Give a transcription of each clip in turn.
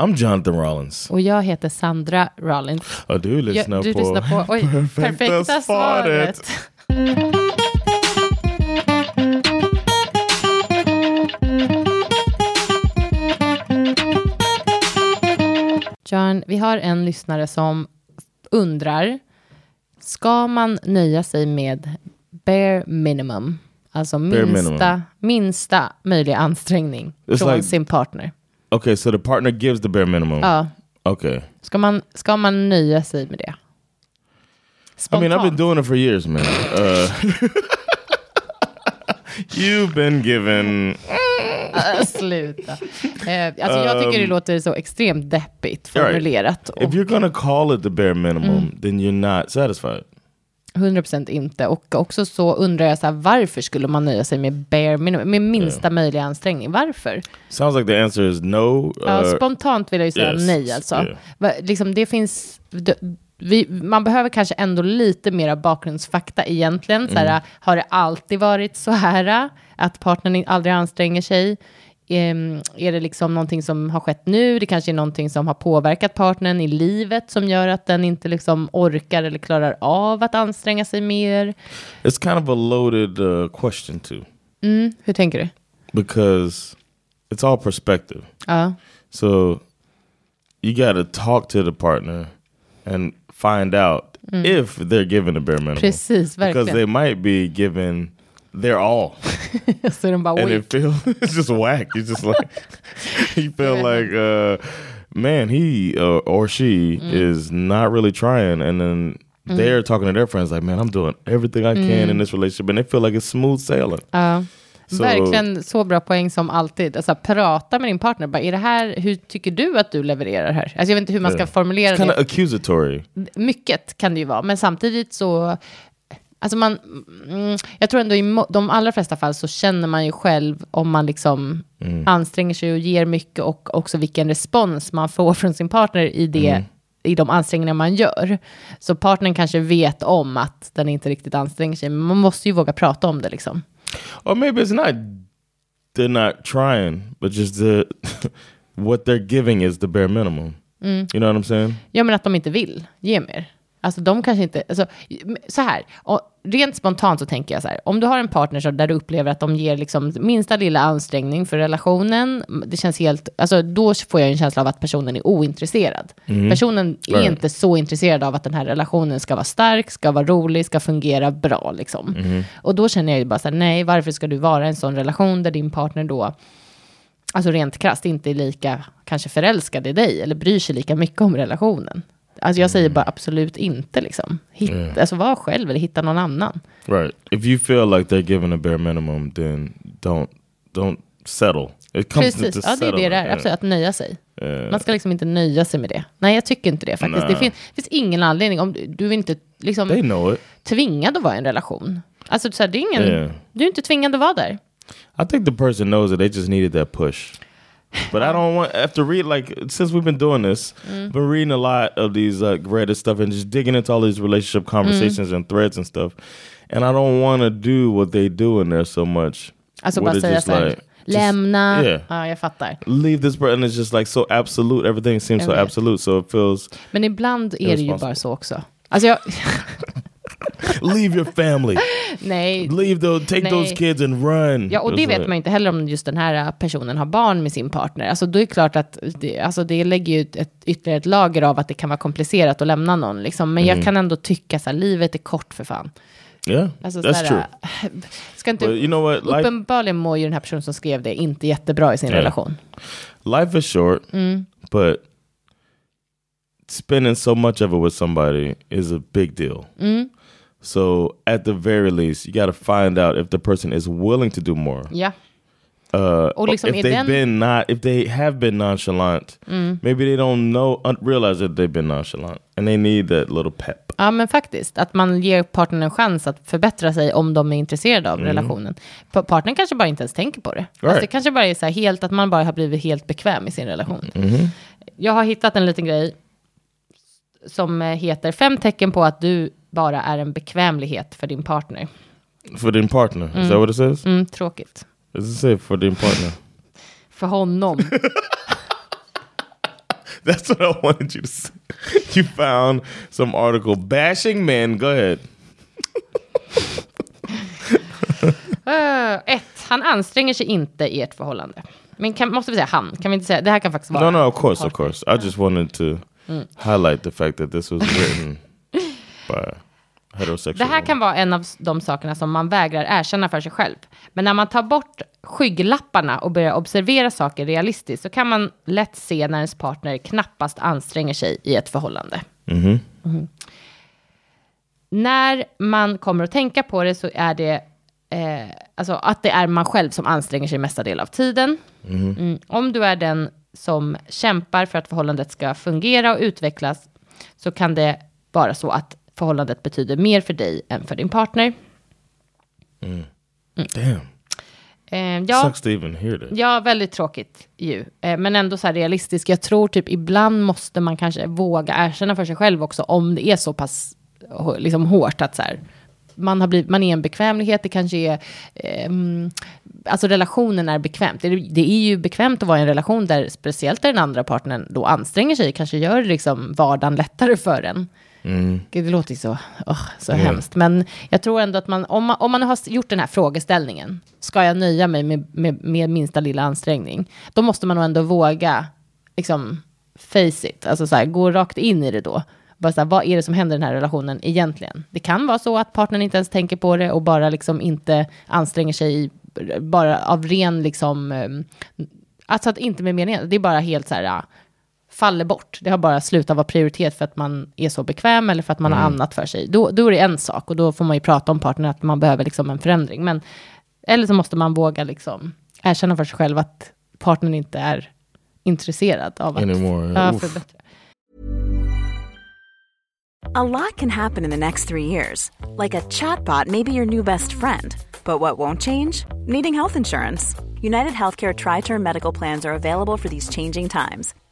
I'm Jonathan Rollins. Och jag heter Sandra Rollins. Och du lyssnar Jag- du på... lyssnar på oj, perfekta, svaret. John, vi har en lyssnare som undrar, ska man nöja sig med bare minimum? Alltså minsta, minimum. minsta möjliga ansträngning It's från like- sin partner. Okay, so the partner gives the bare minimum. Ja, Okay. ska man, ska man nöja sig med det? I mean, I've been Spontant. doing it for years, man. Uh, you've been given... Äh, Sluta. Eh, alltså jag tycker det låter så extremt deppigt Um, Right. formulerat. Och If you're gonna call it the bare minimum, Mm. then you're not satisfied. 100% inte. Och också så undrar jag så här, varför skulle man nöja sig med bare minimum, med minsta möjliga ansträngning? Varför? Sounds like the answer is no. Ja, uh, spontant vill jag ju säga yes, nej alltså. yeah. Liksom, det finns... d- Vi, man behöver kanske ändå lite mera bakgrundsfakta egentligen. Så Mm. här, har det alltid varit så här? Att partnern aldrig anstränger sig? Ehm, är det liksom någonting som har skett nu? Det kanske är någonting som har påverkat partnern i livet som gör att den inte liksom orkar eller klarar av att anstränga sig mer. it's kind of a loaded uh, question too, Mm, hur tänker du? because it's all perspective. Ja, So you got to talk to the partner and find out if they're given the bare minimum. Mm. precis, Because verkligen. they might be given their all. Är de bara, and it feels it's just whack. It's just like you feel like uh man, he uh, or she Mm. is not really trying and then they're talking to their friends like, man, I'm doing everything I can Mm. in this relationship and they feel like it's smooth sailing. Ja. Så- Verkligen så bra poäng som alltid. Alltså, prata med din partner. Bara, är det här, hur tycker du att du levererar här? Alltså, jag vet inte hur man ska Yeah. formulera It's kind of det. accusatory. Mycket kan det ju vara, men samtidigt så... Alltså man, mm, jag tror ändå i de allra flesta fall så känner man ju själv om man liksom anstränger sig och ger mycket och också vilken respons man får från sin partner i det i de ansträngningar man gör. Så partnern kanske vet om att den inte riktigt anstränger sig, men man måste ju våga prata om det liksom. Or maybe it's not they're not trying, but just the what they're giving is the bare minimum. Mm. You know what I'm saying? Ja, men att de inte vill ge mer. Alltså de kanske inte, alltså, så här, och rent spontant så tänker jag så här, om du har en partner där du upplever att de ger liksom minsta lilla ansträngning för relationen, det känns helt, alltså då får jag en känsla av att personen är ointresserad. Personen är Right. inte så intresserad av att den här relationen ska vara stark, ska vara rolig, ska fungera bra liksom. Och då känner jag ju bara så här, nej, varför ska du vara i en sån relation där din partner då alltså rent krasst inte är lika kanske förälskad i dig eller bryr sig lika mycket om relationen. Alltså jag säger bara absolut inte liksom. Hitt, Alltså var själv eller hitta någon annan. Right. If you feel like they're giving a bare minimum, then don't don't settle. It comes Precis, ja det är det det är. yeah. Absolut, att nöja sig. Yeah. Man ska liksom inte nöja sig med det. Nej, jag tycker inte det faktiskt. Det Nej. fin- finns ingen anledning om du, du är inte liksom They know it. tvingad att vara i en relation. Alltså så här, det är ingen, Yeah. du är inte tvingad att vara där. I think the person knows it. They just needed that push. But I don't want after read like since we've been doing this, Mm. been reading a lot of these like Reddit stuff and just digging into all these relationship conversations Mm. and threads and stuff. And I don't want to do what they do in there so much. Alltså bara säga så like, lämna. yeah. Ja, jag fattar. leave this person. It's just like so absolute. Everything seems so absolute. So it feels Men ibland är det ju bara så också. Alltså jag, leave your family, nej, leave those, take Nej. those kids and run. Ja, och det It's vet man inte heller om just den här personen har barn med sin partner. Alltså då är det klart att det, alltså det lägger ju ett, ytterligare ett lager av att det kan vara komplicerat att lämna någon. Liksom. Men Mm. jag kan ändå tycka så här, livet är kort för fan. Yeah, Alltså, that's så true. här, Ska inte, But you know what? Life, uppenbarligen mår ju den här personen som skrev det inte jättebra i sin Ja. relation. life is short, Mm. but spending so much of it with somebody is a big deal. Mm. So at the very least, you got to find out if the person is willing to do more. Ja, uh, Och liksom if they've den- been not, if they have been nonchalant, maybe they don't know, realize that they've been nonchalant, and they need that little pep. Ja, men faktiskt. Att man ger partnern en chans att förbättra sig om de är intresserade av relationen. Pa- Partnern kanske bara inte ens tänker på det. Alltså, Right. det kanske bara är så här helt, att man bara har blivit helt bekväm i sin relation. Jag har hittat en liten grej som eh, heter fem tecken på att du bara är en bekvämlighet för din partner. For the partner, is that what it says? Mm, tråkigt. Does it say for the partner? För honom. That's what I wanted you to say. You found some article bashing men. Go ahead. Uh, ett, han anstränger sig inte i ert förhållande. Men kan, måste vi säga han? Kan vi inte säga, det här kan faktiskt vara No, no, of course, of partner. course. I just wanted to highlight the fact that this was written heterosexual. Det här kan vara en av de sakerna som man vägrar erkänna för sig själv. Men när man tar bort skygglapparna och börjar observera saker realistiskt så kan man lätt se när ens partner knappast anstränger sig i ett förhållande. Mhm. När man kommer att tänka på det så är det eh, alltså att det är man själv som anstränger sig mesta del av tiden. Mm. Om du är den som kämpar för att förhållandet ska fungera och utvecklas så kan det vara så att förhållandet betyder mer för dig än för din partner. Damn. Eh, ja, Sucks to even hear that. ja, väldigt tråkigt ju. Eh, men ändå så här realistiskt. Jag tror typ ibland måste man kanske våga erkänna för sig själv också om det är så pass liksom, hårt att så här, man, har blivit, man är en bekvämlighet, det kanske är, ehm, alltså relationen är bekvämt. Det, är- det är ju bekvämt att vara i en relation där speciellt där den andra partnern då anstränger sig, kanske gör liksom vardagen lättare för en. Gud, det låter ju så, åh, så hemskt. Men jag tror ändå att man om, man, om man har gjort den här frågeställningen, ska jag nöja mig med, med, med minsta lilla ansträngning? Då måste man nog ändå våga, liksom, face it, alltså så här, gå rakt in i det då. Bara så här, vad är det som händer i den här relationen egentligen? Det kan vara så att partnern inte ens tänker på det och bara liksom inte anstränger sig, bara av ren liksom, eh, alltså att inte med meningen, det är bara helt så här, faller bort. Det har bara slutat vara prioritet för att man är så bekväm eller för att man har annat för sig. Då, då är det en sak och då får man ju prata om partnern att man behöver liksom en förändring. Men, eller så måste man våga liksom erkänna för sig själv att partnern inte är intresserad av att Anymore. ja, förbättra. A lot can happen in the next three years. Like a chatbot may be your new best friend. But what won't change? Needing health insurance. United Healthcare Tri Term Medical Plans are available for these changing times.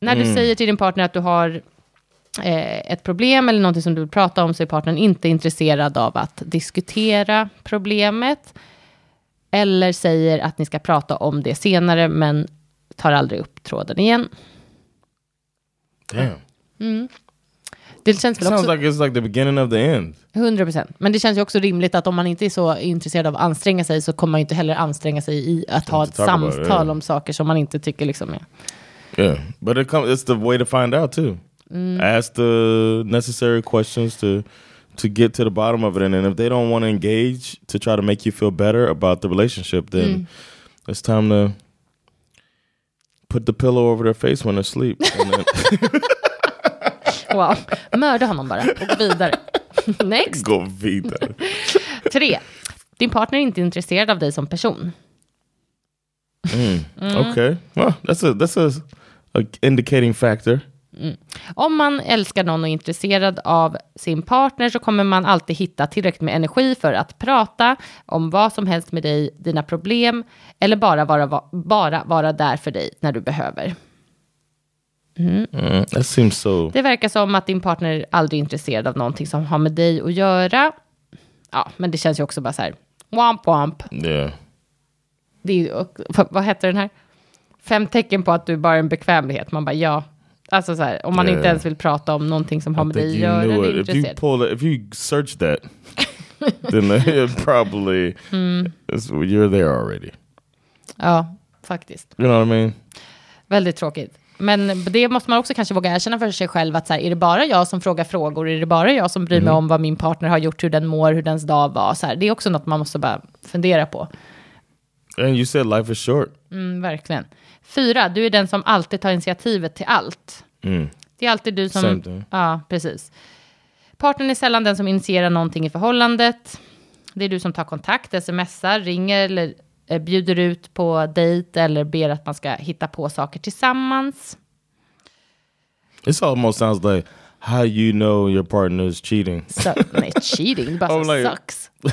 När du säger till din partner att du har eh, ett problem eller någonting som du vill prata om så är partnern inte intresserad av att diskutera problemet. Eller säger att ni ska prata om det senare men tar aldrig upp tråden igen. Damn. Det känns väl Sounds också... like it's like the beginning of the end. 100 procent. Men det känns ju också rimligt att om man inte är så intresserad av att anstränga sig så kommer man ju inte heller anstränga sig i att ha ett about it, samtal yeah. om saker som man inte tycker liksom är... Yeah, but it comes. It's the way to find out too. Mm. Ask the necessary questions to to get to the bottom of it, and then if they don't want to engage to try to make you feel better about the relationship, then mm. it's time to put the pillow over their face when they're asleep. then Wow. Mörda honom bara och gå vidare. Next. go vidare. Tre. Din partner är inte intresserad av dig som person. Mm. Okay, well, that's a that's a indicating factor. Om man älskar någon och är intresserad av sin partner så kommer man alltid hitta tillräckligt med energi för att prata om vad som helst med dig, dina problem eller bara vara, bara vara där för dig när du behöver. Mm, seems so. Det verkar som att din partner aldrig är intresserad av någonting som har med dig att göra. Ja, men det känns ju också bara så här, womp womp. Yeah. Det är, vad heter den här? Fem tecken på att du bara är en bekvämlighet. Man bara ja. Alltså så här, om man Ja, inte ens vill prata om någonting som har med dig att göra eller. If you pull it, if you search that, then probably Mm. you're there already. Ja, faktiskt. You know what I mean? Väldigt tråkigt. Men det måste man också kanske våga erkänna för sig själv att så här, är det bara jag som frågar frågor? Är det bara jag som bryr mig Mm. om vad min partner har gjort, hur den mår, hur dens dag var? Så här, det är också något man måste bara fundera på. And you said life is short. Mm, verkligen. Fyra, du är den som alltid tar initiativet till allt. Mm. Det är alltid du Same som... thing. Ja, precis. Partnern är sällan den som initierar någonting i förhållandet. Det är du som tar kontakt, smsar, ringer eller eh, bjuder ut på dejt eller ber att man ska hitta på saker tillsammans. This almost sounds like how you know your partner is cheating. Så, nej, cheating, det bara like- sucks.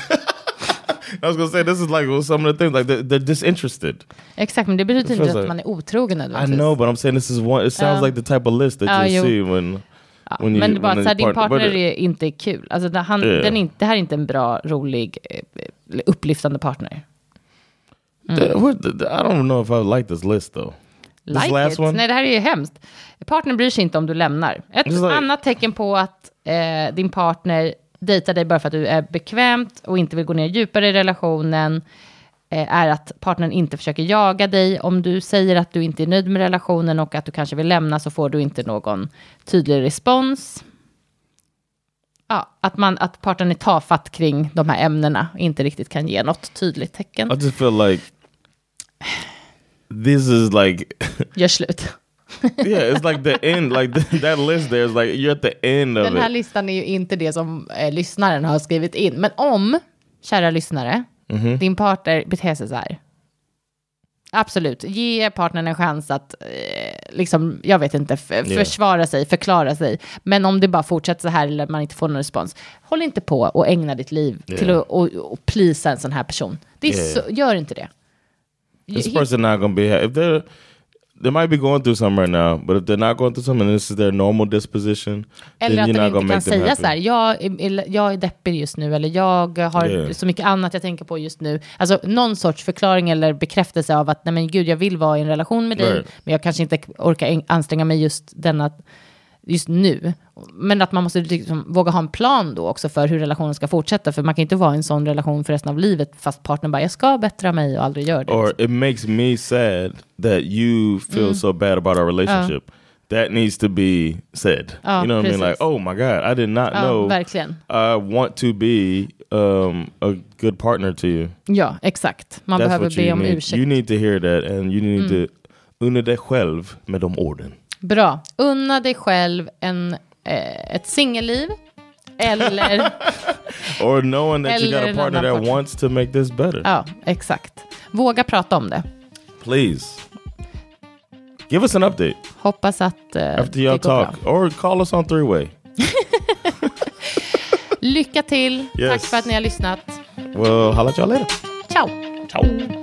I was gonna say this is like some of the things like they're, they're disinterested. Exakt, men det betyder inte att man är otrogen I know, but I'm saying this is one. It sounds Ja. like the type of list that Ja, you jo. see when Ja, when you- men det bara så här, din partner- but- är inte kul. Alltså, han, Yeah. den är det här är inte en bra, rolig, eh, upplyftande partner. What the- the- I don't know if I like this list though. This Like it. one? Nej, det här är ju hemskt. Partnern bryr sig inte om du lämnar. Ett like- annat tecken på att eh, din partner dejtar dig bara för att du är bekvämt och inte vill gå ner djupare i relationen eh, är att partnern inte försöker jaga dig. Om du säger att du inte är nöjd med relationen och att du kanske vill lämna så får du inte någon tydlig respons. Ja, att, man, att partnern är tafatt kring de här ämnena och inte riktigt kan ge något tydligt tecken. I just feel like this is like Gör slut. yeah, it's like the end. Like th- that list there is like you're at the end of Den här it. listan är ju inte det som eh, lyssnaren har skrivit in. Men om, kära lyssnare, Mhm. din partner beter sig så här. Absolut, ge partnern en chans att, eh, liksom, jag vet inte, f- försvara sig, förklara sig. Men om det bara fortsätter så här eller man inte får någon respons, håll inte på och ägna ditt liv till Yeah. att och, och plisa en sån här person. Det är Yeah. så, gör inte det. This person not gonna be if they're they might be going through something right now, but if they're not going through something, and this is their normal disposition. Eller then att you're not inte gonna kan make them säga happy. så här, jag är, eller jag är deppig just nu, eller jag har Yeah. så mycket annat jag tänker på just nu. Alltså någon sorts förklaring eller bekräftelse av att, nej men gud, jag vill vara i en relation med dig, Right. men jag kanske inte orkar anstränga mig just denna, just nu. Men att man måste liksom våga ha en plan då också för hur relationen ska fortsätta, för man kan inte vara i en sån relation för resten av livet, fast partnern bara, jag ska bättra mig och aldrig gör det. Or it makes me sad that you feel Mm. so bad about our relationship. That needs to be said. Ja, you know what I mean? precis. Like, oh my god, I did not Ja, know. verkligen. I want to be um, a good partner to you. Ja, exakt. Man That's behöver be om need. ursäkt. Mm. You need to hear that, and you need to unna dig själv med de orden. Bra. Unna dig själv en, eh, ett singelliv. Eller, Or knowing that you got a partner that wants to make this better. ja, exakt. Våga prata om det. Please. Give us an update Hoppas att eh, after det går talk. bra. Or call us on three way. Lycka till. Tack Yes. för att ni har lyssnat. Well, holla at y'all later. Ciao. Ciao.